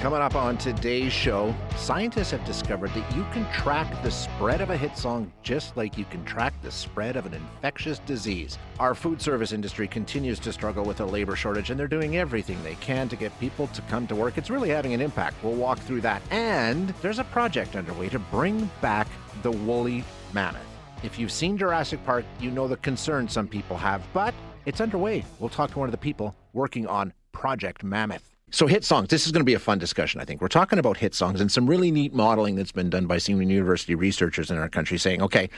Coming up on today's show, scientists have discovered that you can track the spread of a hit song just like you can track the spread of an infectious disease. Our food service industry continues to struggle with a labor shortage, and they're doing everything they can to get people to come to work. It's really having an impact. We'll walk through that. And there's a project underway to bring back the woolly mammoth. If you've seen Jurassic Park, you know the concern some people have, but it's underway. We'll talk to one of the people working on Project Mammoth. So, hit songs. This is going to be a fun discussion, I think. We're talking about hit songs and some really neat modeling that's been done by some university researchers in our country saying, okay,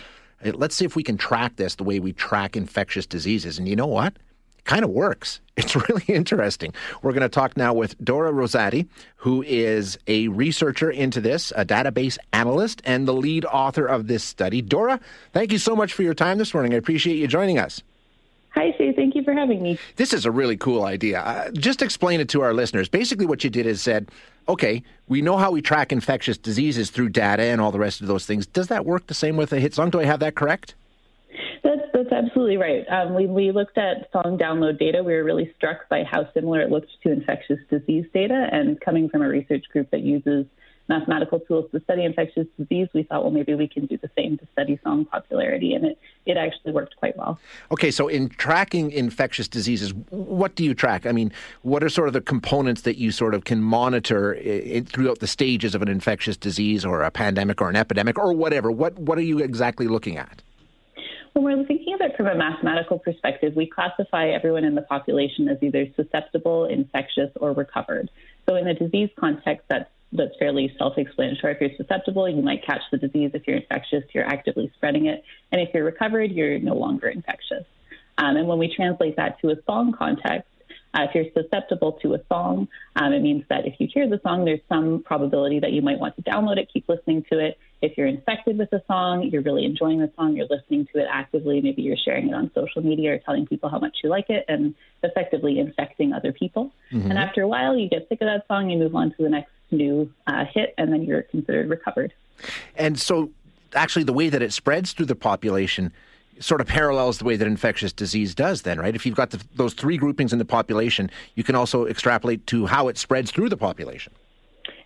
uh, let's see if we can track this the way we track infectious diseases. And you know what? It kind of works. It's really interesting. We're going to talk now with Dora Rosati, who is a researcher into this, a database analyst, and the lead author of this study. Dora, thank you so much for your time this morning. I appreciate you joining us. Hi, Shay. Thank you for having me. This is a really cool idea. Uh, just explain it to our listeners. Basically, what you did is said, okay, we know how we track infectious diseases through data and all the rest of those things. Does that work the same with a hit song? Do I have that correct? That's that's absolutely right. Um, when we looked at song download data, we were really struck by how similar it looked to infectious disease data. And coming from a research group that uses mathematical tools to study infectious disease, we thought, well, maybe we can do the same to study song popularity, and it, it actually worked quite well. Okay, so in tracking infectious diseases, what do you track? I mean, what are sort of the components that you sort of can monitor throughout the stages of an infectious disease or a pandemic or an epidemic or whatever? What, what are you exactly looking at? When we're thinking of it from a mathematical perspective, we classify everyone in the population as either susceptible, infectious, or recovered. So in a disease context, that's that's fairly self-explanatory. If you're susceptible, you might catch the disease. If you're infectious, you're actively spreading it. And if you're recovered, you're no longer infectious. Um, and when we translate that to a song context, uh, if you're susceptible to a song, um, it means that if you hear the song, there's some probability that you might want to download it, keep listening to it. If you're infected with a song, you're really enjoying the song, you're listening to it actively, maybe you're sharing it on social media or telling people how much you like it and effectively infecting other people. Mm-hmm. And after a while, you get sick of that song, you move on to the next new uh, hit, and then you're considered recovered. And so, actually, the way that it spreads through the population sort of parallels the way that infectious disease does, then, right? If you've got the, those three groupings in the population, you can also extrapolate to how it spreads through the population.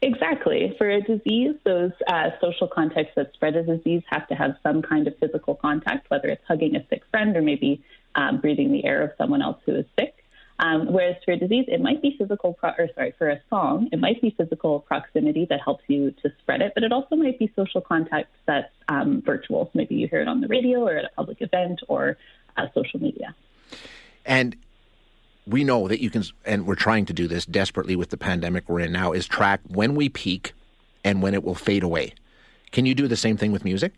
Exactly. For a disease, those uh, social contexts that spread a disease have to have some kind of physical contact, whether it's hugging a sick friend or maybe um, breathing the air of someone else who is sick. Um, whereas for a disease, it might be physical, pro- or sorry, for a song, it might be physical proximity that helps you to spread it, but it also might be social contact that's um, virtual. So maybe you hear it on the radio or at a public event or uh, social media. And we know that you can, and we're trying to do this desperately with the pandemic we're in now, is track when we peak and when it will fade away. Can you do the same thing with music?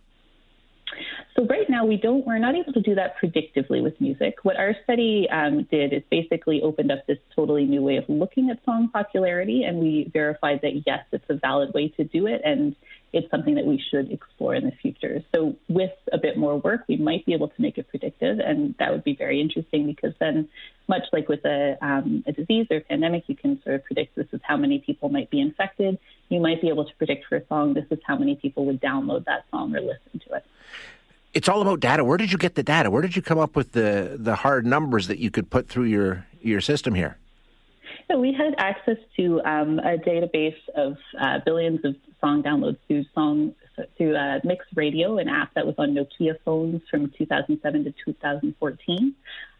So right now we don't we're not able to do that predictively with music. What our study um, did is basically opened up this totally new way of looking at song popularity, and we verified that yes, it's a valid way to do it, and it's something that we should explore in the future. So with a bit more work, we might be able to make it predictive, and that would be very interesting because then, much like with a, um, a disease or a pandemic, you can sort of predict this is how many people might be infected. You might be able to predict for a song this is how many people would download that song or listen to it it's all about data. Where did you get the data? Where did you come up with the the hard numbers that you could put through your your system here? So we had access to um, a database of uh, billions of song downloads through song through uh, Mix Radio, an app that was on Nokia phones from 2007 to 2014.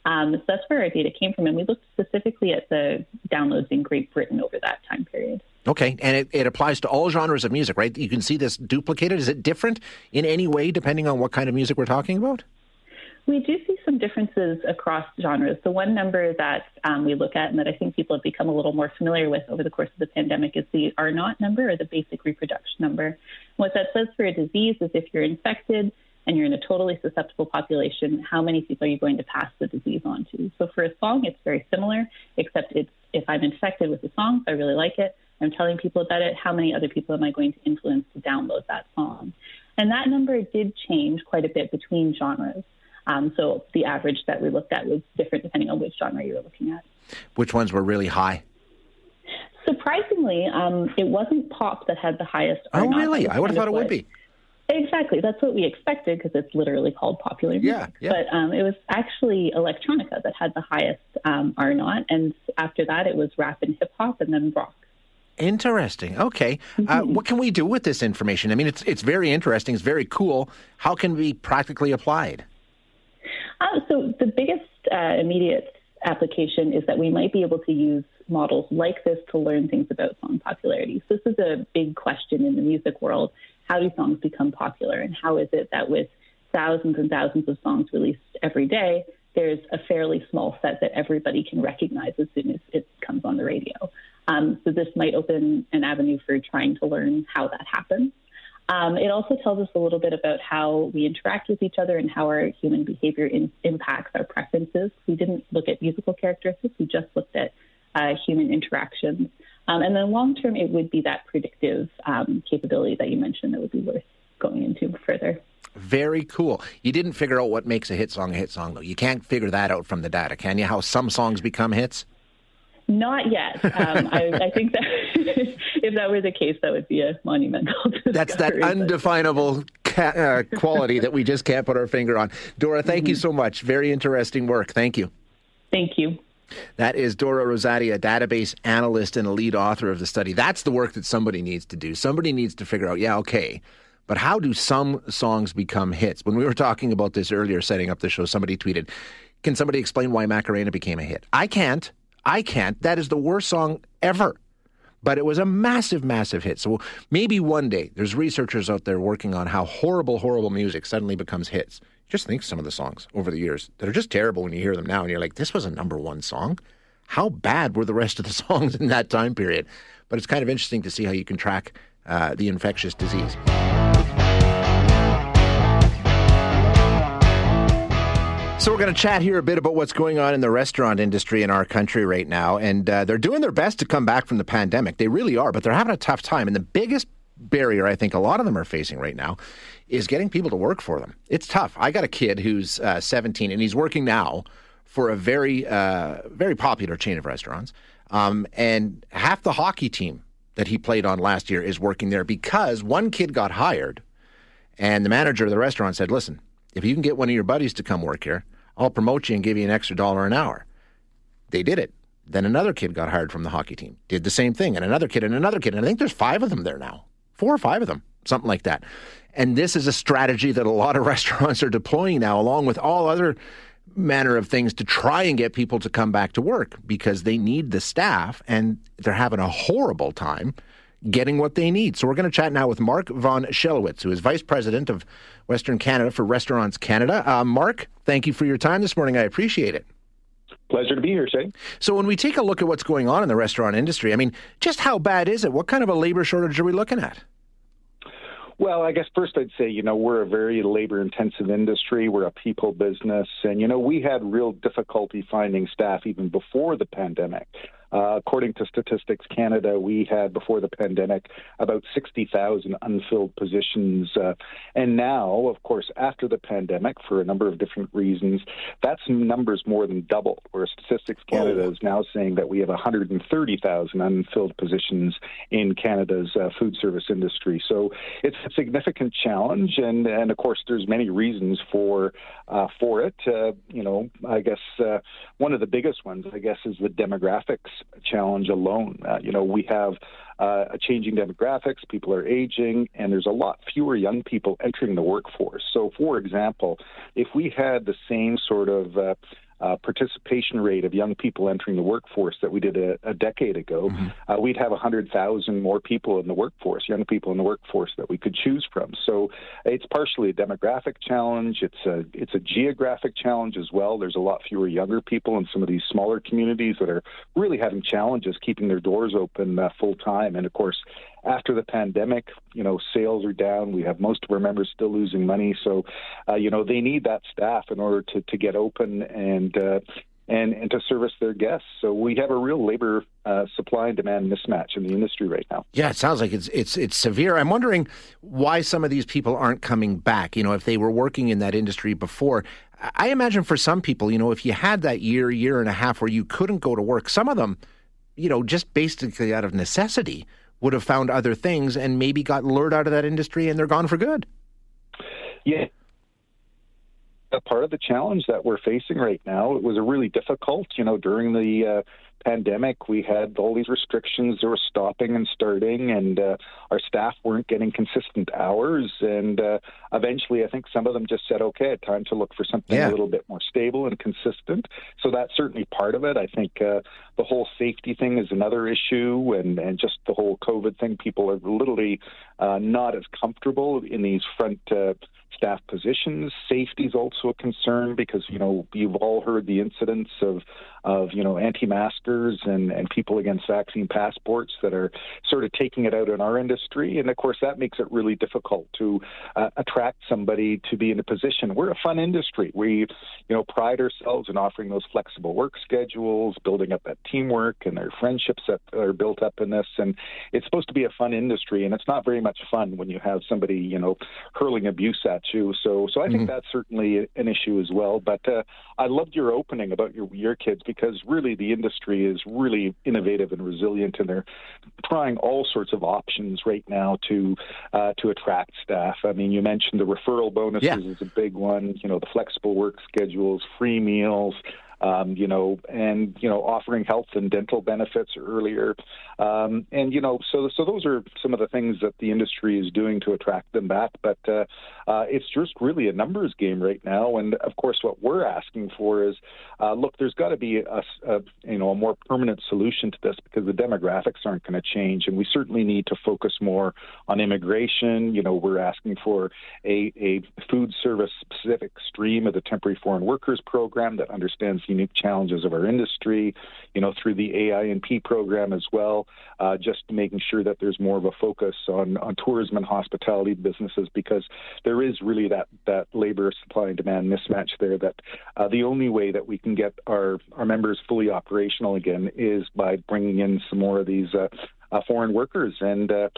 Um, so that's where our data came from, and we looked specifically at the downloads in Great Britain over that time period. Okay, and it, it applies to all genres of music, right? You can see this duplicated. Is it different in any way depending on what kind of music we're talking about? We do see some differences across genres. The one number that um, we look at and that I think people have become a little more familiar with over the course of the pandemic is the R naught number or the basic reproduction number. What that says for a disease is if you're infected and you're in a totally susceptible population, how many people are you going to pass the disease on to? So for a song, it's very similar, except it's if I'm infected with a song, if I really like it, I'm telling people about it. How many other people am I going to influence to download that song? And that number did change quite a bit between genres. Um, so the average that we looked at was different depending on which genre you were looking at. Which ones were really high? Surprisingly, um, it wasn't pop that had the highest. R. Oh, really? I would have thought it would be. Exactly. That's what we expected because it's literally called popular music. Yeah, yeah. But um, it was actually electronica that had the highest um, R naught, and after that it was rap and hip hop, and then rock. Interesting. Okay. Uh, mm-hmm. Uh, what can we do with this information? I mean, it's it's very interesting. It's very cool. How can we practically applied? Uh, so the biggest uh, immediate application is that we might be able to use models like this to learn things about song popularity. So this is a big question in the music world. How do songs become popular? And how is it that with thousands and thousands of songs released every day, there's a fairly small set that everybody can recognize as soon as it comes on the radio? Um, so this might open an avenue for trying to learn how that happens. Um, it also tells us a little bit about how we interact with each other and how our human behavior in, impacts our preferences. We didn't look at musical characteristics, we just looked at uh, human interactions. Um, and then long term, it would be that predictive um, capability that you mentioned that would be worth going into further. Very cool. You didn't figure out what makes a hit song a hit song, though. You can't figure that out from the data, can you? How some songs become hits? Not yet. Um, I, I, think that if that were the case, that would be a monumental. That's that undefinable ca- uh, quality that we just can't put our finger on. Dora, thank mm-hmm. you so much. Very interesting work. Thank you. Thank you. That is Dora Rosati, a database analyst and a lead author of the study. That's the work that somebody needs to do. Somebody needs to figure out, yeah, okay, but how do some songs become hits? When we were talking about this earlier, setting up the show, somebody tweeted, Can somebody explain why Macarena became a hit? I can't. I can't. That is the worst song ever. But it was a massive, massive hit. So maybe one day there's researchers out there working on how horrible, horrible music suddenly becomes hits. Just think some of the songs over the years that are just terrible when you hear them now and you're like, this was a number one song. How bad were the rest of the songs in that time period? But it's kind of interesting to see how you can track uh, the infectious disease. So we're going to chat here a bit about what's going on in the restaurant industry in our country right now, and uh, they're doing their best to come back from the pandemic. They really are, but they're having a tough time. And the biggest barrier I think a lot of them are facing right now is getting people to work for them. It's tough. I got a kid who's uh, 17, and he's working now for a very, uh, very popular chain of restaurants, um, and half the hockey team that he played on last year is working there because one kid got hired, and the manager of the restaurant said, "Listen." If you can get one of your buddies to come work here, I'll promote you and give you an extra dollar an hour. They did it. Then another kid got hired from the hockey team, did the same thing, and another kid and another kid. And I think there's five of them there now, four or five of them, something like that. And this is a strategy that a lot of restaurants are deploying now, along with all other manner of things to try and get people to come back to work because they need the staff and they're having a horrible time getting what they need. So we're going to chat now with Mark von Schellwitz, who is Vice President of Western Canada for Restaurants Canada. Uh, Mark, thank you for your time this morning. I appreciate it. Pleasure to be here, Shane. So when we take a look at what's going on in the restaurant industry, I mean, just how bad is it? What kind of a labor shortage are we looking at? Well, I guess first I'd say, you know, we're a very labor intensive industry. We're a people business. And, you know, we had real difficulty finding staff even before the pandemic. Uh, according to Statistics Canada, we had before the pandemic about 60,000 unfilled positions. Uh, and now, of course, after the pandemic, for a number of different reasons, that's numbers more than doubled. Where Statistics Canada oh. is now saying that we have 130,000 unfilled positions in Canada's uh, food service industry. So it's a significant challenge, and and of course, there's many reasons for uh, for it. Uh, you know, I guess uh, one of the biggest ones, I guess, is the demographics challenge alone. Uh, you know, we have uh, changing demographics, people are aging, and there's a lot fewer young people entering the workforce. So, for example, if we had the same sort of uh, participation rate of young people entering the workforce that we did a, a decade ago, mm-hmm. uh, we'd have 100,000 more people in the workforce, young people in the workforce that we could choose from. So it's partially a demographic challenge. It's a it's a geographic challenge as well. There's a lot fewer younger people in some of these smaller communities that are really having challenges keeping their doors open uh, full time. And of course, after the pandemic, you know, sales are down. We have most of our members still losing money. So, uh, you know, they need that staff in order to, to get open and, uh, and, and to service their guests. So we have a real labor uh, supply and demand mismatch in the industry right now. Yeah, it sounds like it's it's it's severe. I'm wondering why some of these people aren't coming back. You know, if they were working in that industry before. I imagine for some people, you know, if you had that year, year and a half where you couldn't go to work, some of them, you know, just basically out of necessity would have found other things and maybe got lured out of that industry and they're gone for good. Yeah. A part of the challenge that we're facing right now, it was a really difficult, you know, during the uh, pandemic, we had all these restrictions. There were stopping and starting, and uh, our staff weren't getting consistent hours. And uh, eventually, I think some of them just said, "Okay, time to look for something yeah. a little bit more stable and consistent." So that's certainly part of it. I think uh, the whole safety thing is another issue, and and just the whole COVID thing. People are literally uh, not as comfortable in these front. Uh, staff positions. Safety is also a concern because you know you've all heard the incidents of of you know anti-maskers and and people against vaccine passports that are sort of taking it out in our industry, and of course that makes it really difficult to uh, attract somebody to be in a position. We're a fun industry. We you know pride ourselves in offering those flexible work schedules, building up that teamwork, and their friendships that are built up in this. And it's supposed to be a fun industry, and it's not very much fun when you have somebody you know hurling abuse at you. So so I think mm-hmm. that's certainly an issue as well. But uh, I loved your opening about your your kids because really the industry is really innovative and resilient, and they're trying all sorts of options right now to uh, to attract staff. I mean, you mentioned the referral bonuses yeah. is a big one. You know, the flexible work schedules, free meals um, you know, and you know, offering health and dental benefits earlier, um, and you know, so so those are some of the things that the industry is doing to attract them back. But uh, uh, it's just really a numbers game right now, and of course, what we're asking for is, uh, look, there's got to be a, a you know a more permanent solution to this because the demographics aren't going to change, and we certainly need to focus more on immigration. You know, we're asking for a a food service specific stream of the temporary foreign workers program that understands unique challenges of our industry, you know, through the AINP program as well, uh, just making sure that there's more of a focus on, on tourism and hospitality businesses because there is really that, that labor supply and demand mismatch there that uh, the only way that we can get our, our members fully operational again is by bringing in some more of these uh, uh, foreign workers. And uh,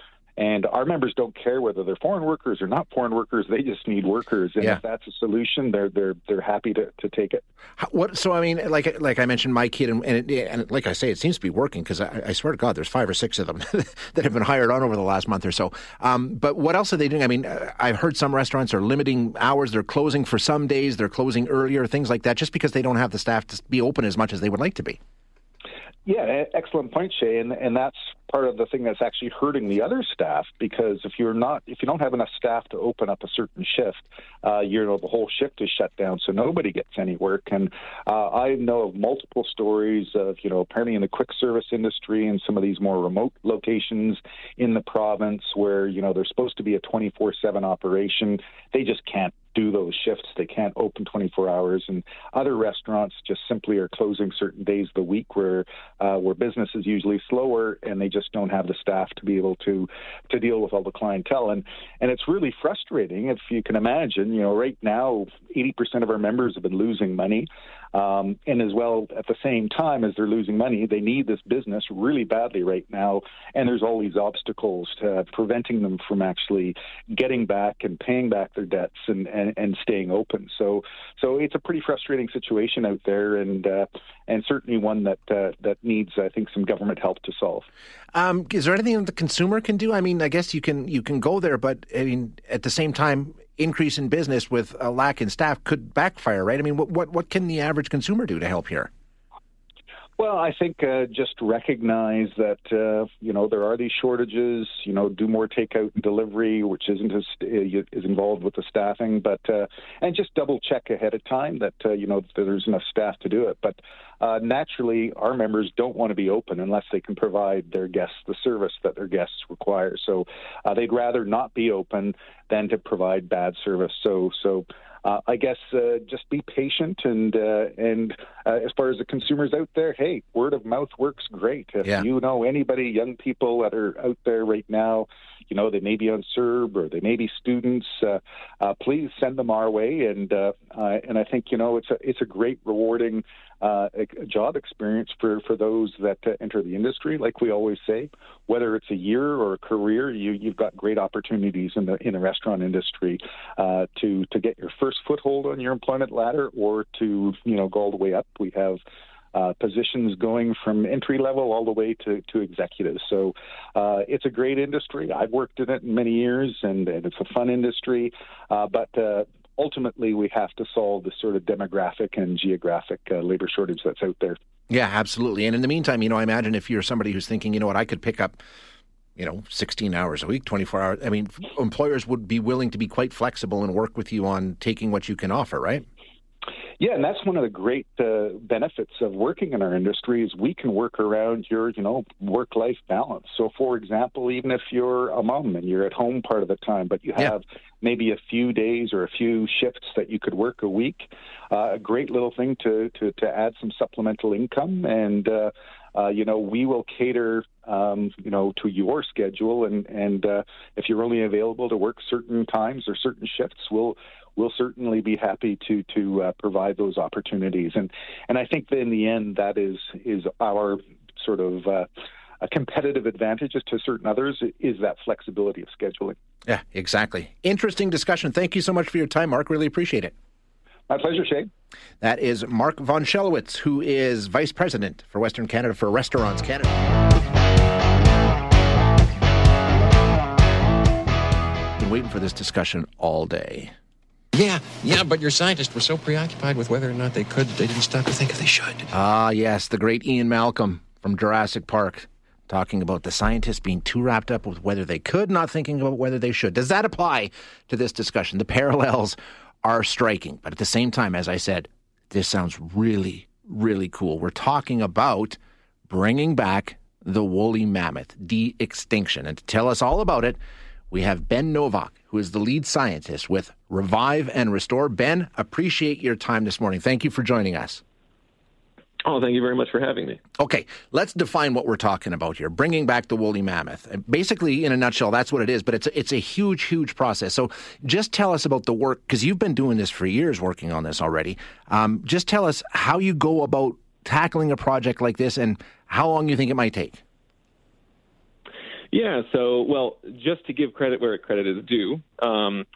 and our members don't care whether they're foreign workers or not foreign workers. They just need workers, and yeah. if that's a solution, they're they're they're happy to, to take it. What? So I mean, like like I mentioned, my kid, and and, it, and like I say, it seems to be working because I, I, swear to God, there's five or six of them that have been hired on over the last month or so. Um, but what else are they doing? I mean, I've heard some restaurants are limiting hours. They're closing for some days. They're closing earlier. Things like that, just because they don't have the staff to be open as much as they would like to be. Yeah, excellent point, Shay, and and that's part of the thing that's actually hurting the other staff because if you're not if you don't have enough staff to open up a certain shift, uh, you know the whole shift is shut down, so nobody gets any work. And uh, I know of multiple stories of you know apparently in the quick service industry and some of these more remote locations in the province where you know they're supposed to be a 24/7 operation, they just can't do those shifts. They can't open 24 hours, and other restaurants just simply are closing certain days of the week where uh, where business is usually slower, and they just don't have the staff to be able to to deal with all the clientele. And and it's really frustrating if you can imagine. You know, right now, 80% of our members have been losing money. Um, and as well, at the same time as they're losing money, they need this business really badly right now. And there's all these obstacles to preventing them from actually getting back and paying back their debts and, and, and staying open. So, so it's a pretty frustrating situation out there, and uh, and certainly one that uh, that needs, I think, some government help to solve. Um, is there anything that the consumer can do? I mean, I guess you can you can go there, but I mean, at the same time, increase in business with a lack in staff could backfire, right? I mean, what what, what can the average consumer do to help here? Well, I think uh, just recognize that uh, you know there are these shortages. You know, do more takeout and delivery, which isn't as, uh, is involved with the staffing, but uh, and just double check ahead of time that uh, you know that there's enough staff to do it. But uh, naturally, our members don't want to be open unless they can provide their guests the service that their guests require. So they'd rather not be open than to provide bad service. So so. Uh, I guess uh, just be patient and uh, and uh, as far as the consumers out there, hey, word of mouth works great. If yeah. you know anybody, young people that are out there right now, you know they may be on CERB or they may be students, uh, uh, please send them our way. And and I think you know it's a it's a great rewarding uh, job experience for, for those that uh, enter the industry. Like we always say, whether it's a year or a career, you, you've got great opportunities in the in the restaurant industry uh, to to get your first foothold on your employment ladder or to you know go all the way up. We have uh, positions going from entry level all the way to, to executives. So uh, it's a great industry. I've worked in it many years, and, and it's a fun industry. Uh, but uh, ultimately we have to solve the sort of demographic and geographic uh, labor shortage that's out there. Yeah, absolutely. And in the meantime, you know, I imagine if you're somebody who's thinking, you know what, I could pick up you know, 16 hours a week, 24 hours. I mean, employers would be willing to be quite flexible and work with you on taking what you can offer, right? Yeah, and that's one of the great uh, benefits of working in our industry is we can work around your, you know, work-life balance. So, for example, even if you're a mom and you're at home part of the time, but you have yeah. Maybe a few days or a few shifts that you could work a week, uh, a great little thing to, to, to add some supplemental income. And, uh, uh, you know, we will cater, um, you know, to your schedule. And, and uh, if you're only available to work certain times or certain shifts, we'll we'll certainly be happy to to uh, provide those opportunities. And and I think that in the end, that is is our sort of uh, a competitive advantage to certain others is that flexibility of scheduling. Yeah, exactly. Interesting discussion. Thank you so much for your time, Mark. Really appreciate it. My pleasure, Shane. That is Mark von Schellwitz, who is Vice President for Western Canada for Restaurants Canada. Been waiting for this discussion all day. Yeah, yeah, but your scientists were so preoccupied with whether or not they could, that they didn't stop to think if they should. Ah, yes, the great Ian Malcolm from Jurassic Park talking about the scientists being too wrapped up with whether they could, not thinking about whether they should. Does that apply to this discussion? The parallels are striking, but at the same time, as I said, this sounds really, really cool. We're talking about bringing back the woolly mammoth, de extinction. And to tell us all about it, we have Ben Novak, who is the lead scientist with Revive and Restore. Ben, appreciate your time this morning. Thank you for joining us. Oh, thank you very much for having me. Okay, let's define what we're talking about here. Bringing back the woolly mammoth. Basically, in a nutshell, that's what it is. But it's it's a huge, huge process. So, just tell us about the work because you've been doing this for years, working on this already. Um, just tell us how you go about tackling a project like this and how long you think it might take. Yeah, so, well, just to give credit where credit is due, um,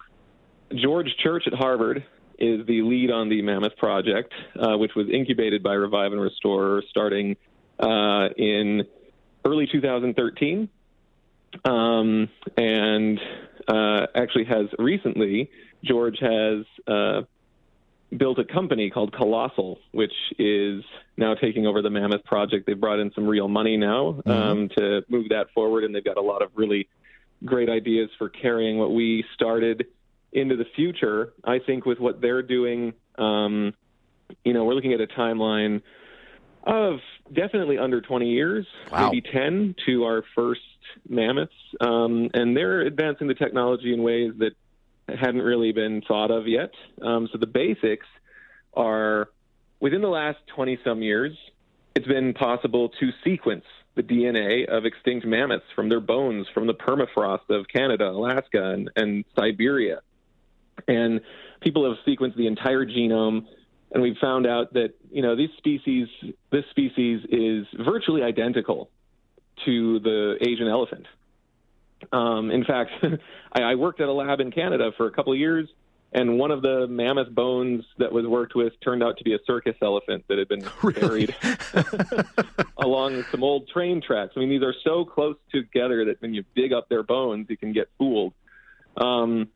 George Church at Harvard is the lead on the Mammoth Project, uh, which was incubated by Revive and Restore starting uh, in early 2013. Um, and uh, actually has recently, George has uh, built a company called Colossal, which is now taking over the Mammoth Project. They've brought in some real money now mm-hmm. um, to move that forward, and they've got a lot of really great ideas for carrying what we started into the future. I think with what they're doing, um, you know, we're looking at a timeline of definitely under 20 years, wow. maybe 10 to our first mammoths, um, and they're advancing the technology in ways that hadn't really been thought of yet. Um, so the basics are within the last 20 some years, it's been possible to sequence the DNA of extinct mammoths from their bones from the permafrost of Canada, Alaska, and, and Siberia. And people have sequenced the entire genome, and we've found out that you know these species, this species is virtually identical to the Asian elephant. Um, in fact, I, I worked at a lab in Canada for a couple of years, and one of the mammoth bones that was worked with turned out to be a circus elephant that had been really? buried along some old train tracks. I mean, these are so close together that when you dig up their bones, you can get fooled. Um,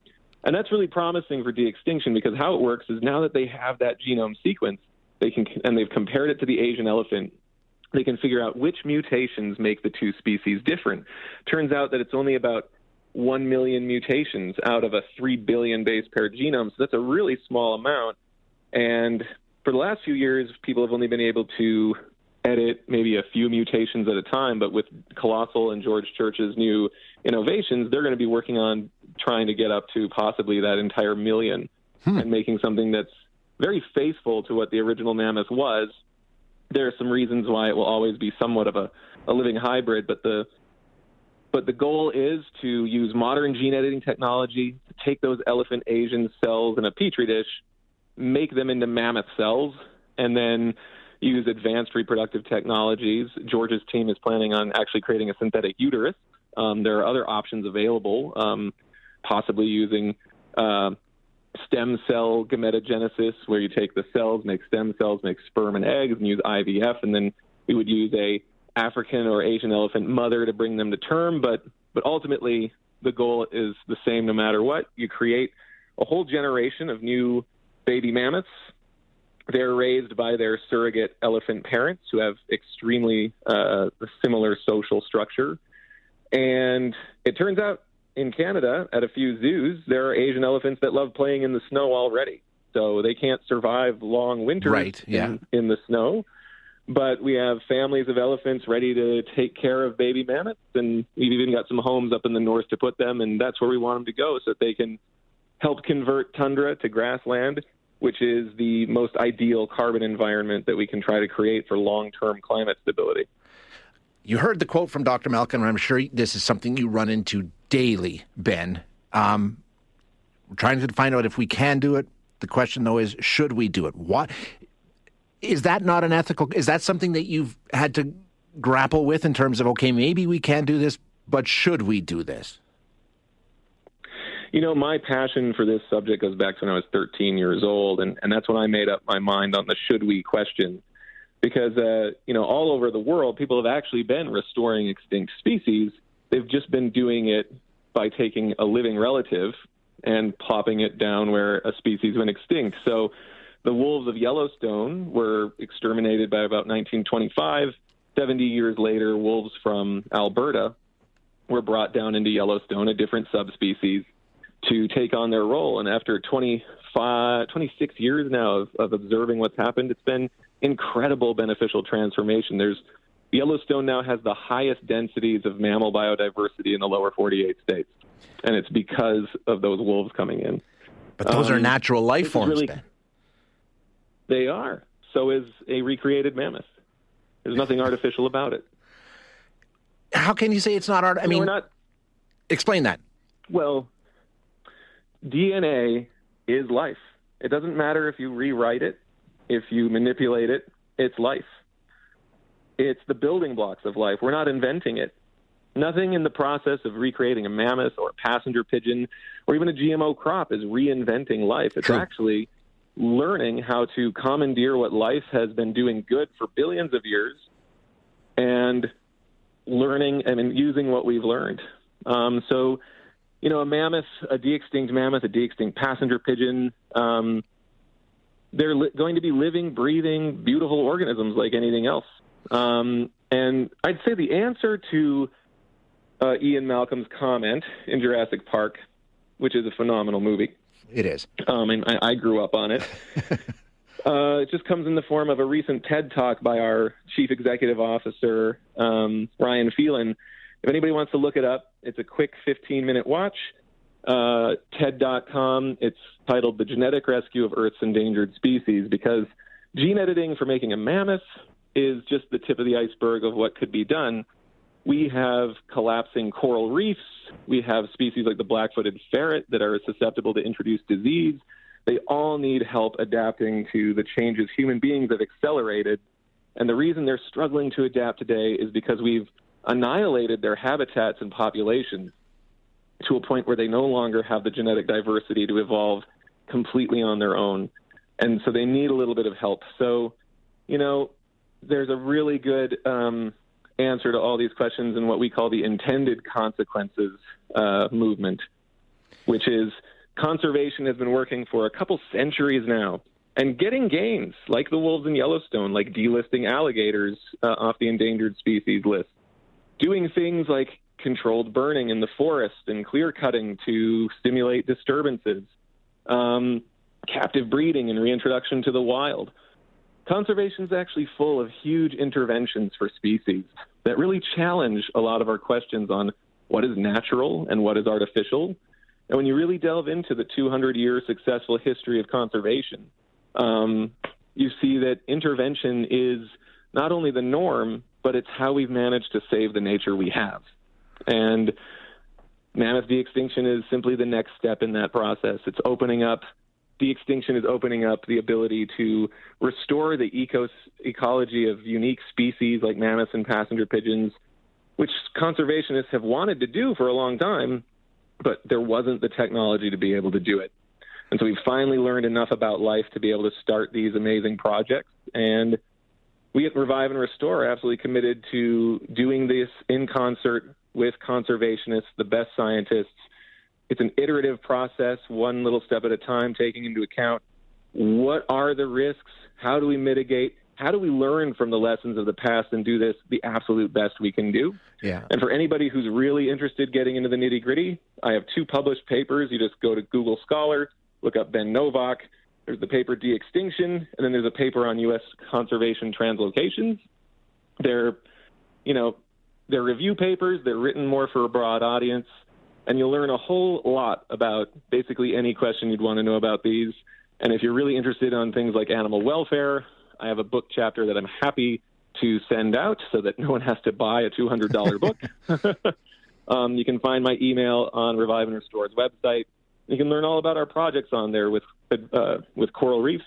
and that's really promising for de-extinction because how it works is now that they have that genome sequence, they can and they've compared it to the Asian elephant they can figure out which mutations make the two species different. Turns out that it's only about 1 million mutations out of a 3 billion base pair genome, so that's a really small amount. And for the last few years, people have only been able to edit maybe a few mutations at a time, but with Colossal and George Church's new innovations, they're going to be working on trying to get up to possibly that entire million hmm. and making something that's very faithful to what the original mammoth was, there are some reasons why it will always be somewhat of a, a living hybrid, but the but the goal is to use modern gene editing technology to take those elephant Asian cells in a petri dish, make them into mammoth cells, and then use advanced reproductive technologies. George's team is planning on actually creating a synthetic uterus. Um, there are other options available, um, possibly using uh, stem cell gametogenesis, where you take the cells, make stem cells, make sperm and eggs, and use IVF, and then we would use a African or Asian elephant mother to bring them to term. But but ultimately, the goal is the same no matter what. You create a whole generation of new baby mammoths, they're raised by their surrogate elephant parents who have extremely uh, similar social structure. And it turns out in Canada, at a few zoos, there are Asian elephants that love playing in the snow already. So they can't survive long winters right, yeah. in, in the snow. But we have families of elephants ready to take care of baby mammoths, and we've even got some homes up in the north to put them, and that's where we want them to go so that they can help convert tundra to grassland, which is the most ideal carbon environment that we can try to create for long term climate stability. You heard the quote from Dr. Malcolm, and I'm sure this is something you run into daily, Ben. Um, we're trying to find out if we can do it. The question, though, is should we do it? What is that not an ethical? Is that something that you've had to grapple with in terms of okay, maybe we can do this, but should we do this? You know, my passion for this subject goes back to when I was 13 years old, and, and that's when I made up my mind on the should we question. Because, uh, you know, all over the world, people have actually been restoring extinct species. They've just been doing it by taking a living relative and plopping it down where a species went extinct. So the wolves of Yellowstone were exterminated by about 1925. 70 years later, wolves from Alberta were brought down into Yellowstone, a different subspecies, to take on their role. And after 25, 26 years now of, of observing what's happened, it's been incredible beneficial transformation. There's Yellowstone now has the highest densities of mammal biodiversity in the lower 48 states, and it's because of those wolves coming in. But those um, are natural life forms. Really, they are. So is a recreated mammoth. There's nothing artificial about it. How can you say it's not art? I mean, not. Explain that. Well, DNA is life. It doesn't matter if you rewrite it, if you manipulate it, it's life. It's the building blocks of life. We're not inventing it. Nothing in the process of recreating a mammoth or a passenger pigeon or even a GMO crop is reinventing life. It's True. actually learning how to commandeer what life has been doing good for billions of years and learning and using what we've learned. Um, so you know, a mammoth, a de-extinct mammoth, a de-extinct passenger pigeon, um, they're li- going to be living, breathing, beautiful organisms like anything else. Um, and I'd say the answer to uh, Ian Malcolm's comment in Jurassic Park, which is a phenomenal movie. It is. Um, and I, I grew up on it. uh, it just comes in the form of a recent TED talk by our chief executive officer, um, Ryan Phelan, if anybody wants to look it up, it's a quick 15 minute watch. Uh, TED.com. It's titled The Genetic Rescue of Earth's Endangered Species because gene editing for making a mammoth is just the tip of the iceberg of what could be done. We have collapsing coral reefs. We have species like the black footed ferret that are susceptible to introduce disease. They all need help adapting to the changes human beings have accelerated. And the reason they're struggling to adapt today is because we've annihilated their habitats and populations to a point where they no longer have the genetic diversity to evolve completely on their own. And so they need a little bit of help. So, you know, there's a really good um, answer to all these questions in what we call the intended consequences uh, movement, which is conservation has been working for a couple centuries now. And getting gains like the wolves in Yellowstone, like delisting alligators uh, off the endangered species list. Doing things like controlled burning in the forest and clear cutting to stimulate disturbances, um, captive breeding and reintroduction to the wild. Conservation is actually full of huge interventions for species that really challenge a lot of our questions on what is natural and what is artificial. And when you really delve into the 200 year successful history of conservation, um, you see that intervention is not only the norm, but it's how we've managed to save the nature we have. And mammoth de-extinction is simply the next step in that process. It's opening up de-extinction is opening up the ability to restore the ecology of unique species like mammoths and passenger pigeons, which conservationists have wanted to do for a long time, but there wasn't the technology to be able to do it. And so we've finally learned enough about life to be able to start these amazing projects. And we at Revive and Restore are absolutely committed to doing this in concert with conservationists, the best scientists. It's an iterative process, one little step at a time, taking into account what are the risks? How do we mitigate? How do we learn from the lessons of the past and do this the absolute best we can do? Yeah. And for anybody who's really interested getting into the nitty gritty, I have two published papers. You just go to Google Scholar, look up Ben Novak. There's the paper De-Extinction, and then there's a paper on U.S. conservation translocations. They're, you know, they're review papers. They're written more for a broad audience, and you'll learn a whole lot about basically any question you'd want to know about these. And if you're really interested on things like animal welfare, I have a book chapter that I'm happy to send out so that no one has to buy a $200 book. um, you can find my email on Revive and Restore's website. You can learn all about our projects on there with uh, with coral reefs.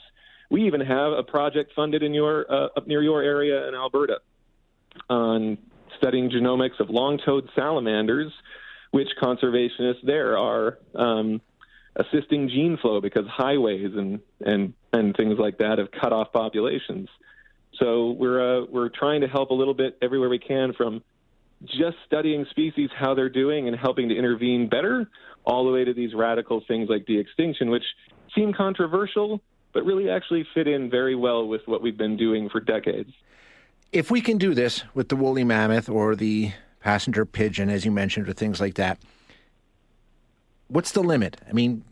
We even have a project funded in your uh, up near your area in Alberta on studying genomics of long-toed salamanders, which conservationists there are um, assisting gene flow because highways and and and things like that have cut off populations. So we're uh, we're trying to help a little bit everywhere we can from just studying species how they're doing and helping to intervene better, all the way to these radical things like de-extinction, which seem controversial, but really actually fit in very well with what we've been doing for decades. If we can do this with the woolly mammoth or the passenger pigeon, as you mentioned, or things like that, what's the limit? I mean,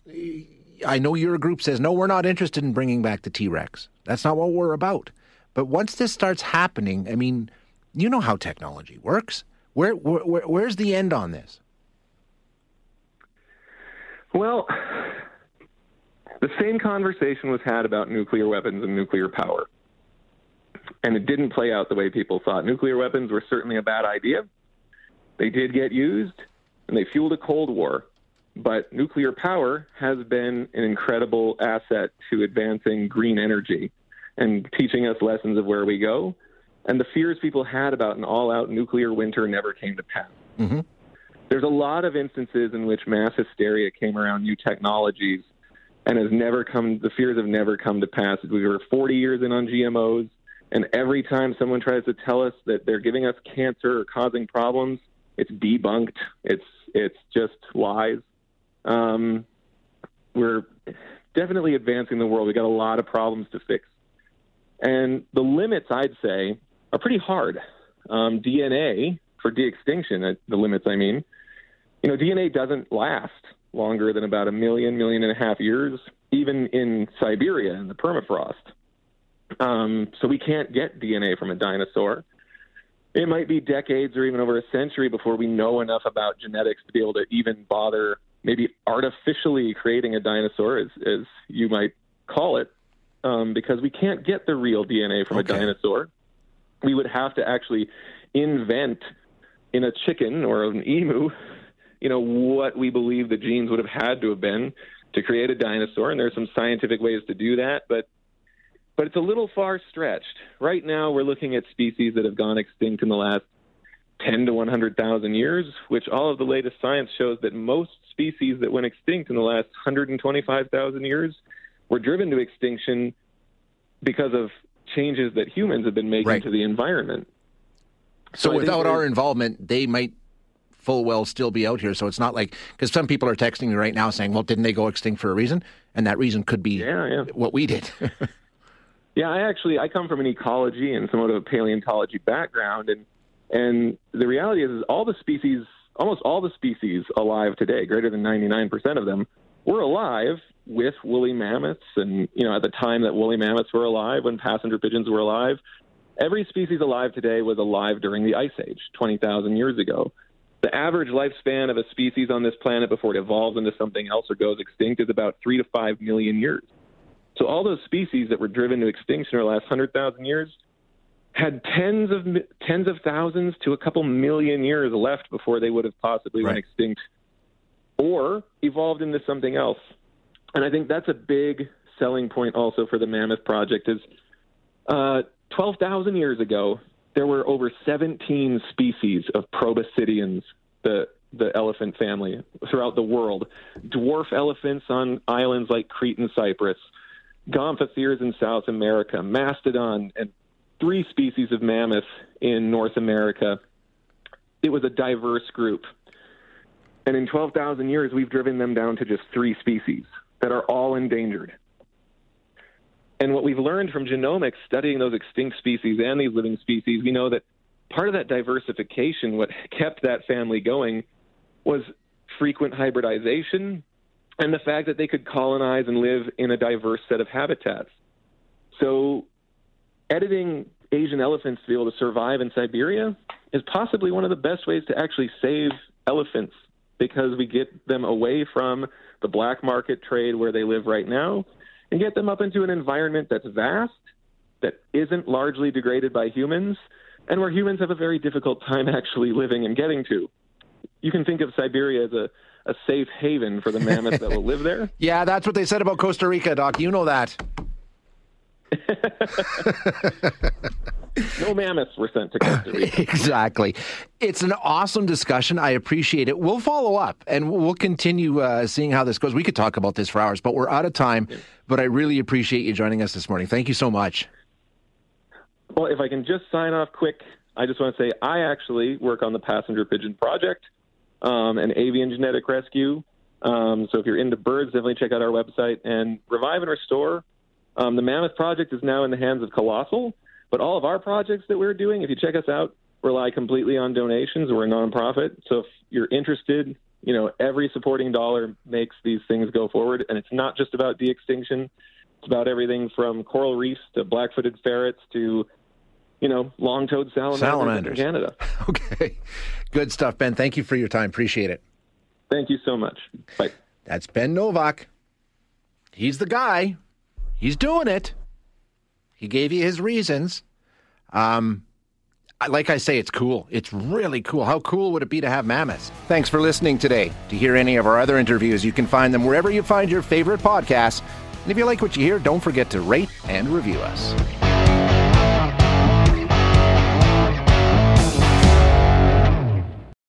I know your group says, no, we're not interested in bringing back the T Rex. That's not what we're about. But once this starts happening, I mean, you know how technology works. Where, where where's the end on this? Well, the same conversation was had about nuclear weapons and nuclear power. And it didn't play out the way people thought. Nuclear weapons were certainly a bad idea. They did get used, and they fueled a Cold War. But nuclear power has been an incredible asset to advancing green energy and teaching us lessons of where we go. And the fears people had about an all out nuclear winter never came to pass. Mm-hmm. There's a lot of instances in which mass hysteria came around new technologies and has never come, the fears have never come to pass. We were 40 years in on GMOs, and every time someone tries to tell us that they're giving us cancer or causing problems, it's debunked. It's, it's just lies. Um, we're definitely advancing the world. We got a lot of problems to fix. And the limits, I'd say, are pretty hard. Um, DNA for de-extinction, uh, the limits I mean, you know, DNA doesn't last longer than about a million, million and a half years, even in Siberia in the permafrost. Um, so we can't get DNA from a dinosaur. It might be decades or even over a century before we know enough about genetics to be able to even bother maybe artificially creating a dinosaur, as, as you might call it, um, because we can't get the real DNA from okay. a dinosaur. We would have to actually invent in a chicken or an emu, you know, what we believe the genes would have had to have been to create a dinosaur. And there's some scientific ways to do that, but but it's a little far stretched. Right now, we're looking at species that have gone extinct in the last 10 to 100,000 years, which all of the latest science shows that most species that went extinct in the last 125,000 years were driven to extinction because of changes that humans have been making right. to the environment. So, so without our involvement, they might full well still be out here. So it's not like because some people are texting me right now saying, "Well, didn't they go extinct for a reason?" And that reason could be yeah, yeah. what we did. yeah, I actually I come from an ecology and somewhat of a paleontology background, and and the reality is, is all the species, almost all the species alive today, greater than ninety nine percent of them, were alive with woolly mammoths, and you know at the time that woolly mammoths were alive, when passenger pigeons were alive, every species alive today was alive during the Ice Age, twenty thousand years ago. The average lifespan of a species on this planet before it evolves into something else or goes extinct is about three to five million years. So all those species that were driven to extinction in the last hundred thousand years had tens of tens of thousands to a couple million years left before they would have possibly right. went extinct or evolved into something else. And I think that's a big selling point also for the Mammoth Project is uh, 12,000 years ago, there were over 17 species of proboscideans, the the elephant family throughout the world. Dwarf elephants on islands like Crete and Cyprus, gomphotheres in South America, mastodon, and three species of mammoth in North America. It was a diverse group. And in 12,000 years, we've driven them down to just three species that are all endangered. And what we've learned from genomics, studying those extinct species and these living species, we know that part of that diversification, what kept that family going, was frequent hybridization and the fact that they could colonize and live in a diverse set of habitats. So, editing Asian elephants to be able to survive in Siberia is possibly one of the best ways to actually save elephants because we get them away from the black market trade where they live right now and get them up into an environment that's vast, that isn't largely degraded by humans, and where humans have a very difficult time actually living and getting to. You can think of Siberia as a, a safe haven for the mammoths that will live there. Yeah, that's what they said about Costa Rica, Doc. You know that. no mammoths were sent to Costa Rica. exactly. It's an awesome discussion. I appreciate it. We'll follow up and we'll continue uh, seeing how this goes. We could talk about this for hours, but we're out of time. Yeah. But I really appreciate you joining us this morning. Thank you so much. Well, if I can just sign off quick, I just want to say I actually work on the Passenger Pigeon Project um, and avian genetic rescue. Um, so if you're into birds, definitely check out our website and revive and restore. Um, the Mammoth Project is now in the hands of Colossal, but all of our projects that we're doing, if you check us out, rely completely on donations. We're a nonprofit, so if you're interested, you know every supporting dollar makes these things go forward, and it's not just about de-extinction. It's about everything from coral reefs to black-footed ferrets to you know, long-toed salamanders, salamanders. in Canada. Okay. Good stuff, Ben. Thank you for your time. Appreciate it. Thank you so much. Bye. That's Ben Novak. He's the guy. He's doing it. He gave you his reasons. Um, like I say, it's cool. It's really cool. How cool would it be to have mammoths? Thanks for listening today. To hear any of our other interviews, you can find them wherever you find your favorite podcasts. And if you like what you hear, don't forget to rate and review us.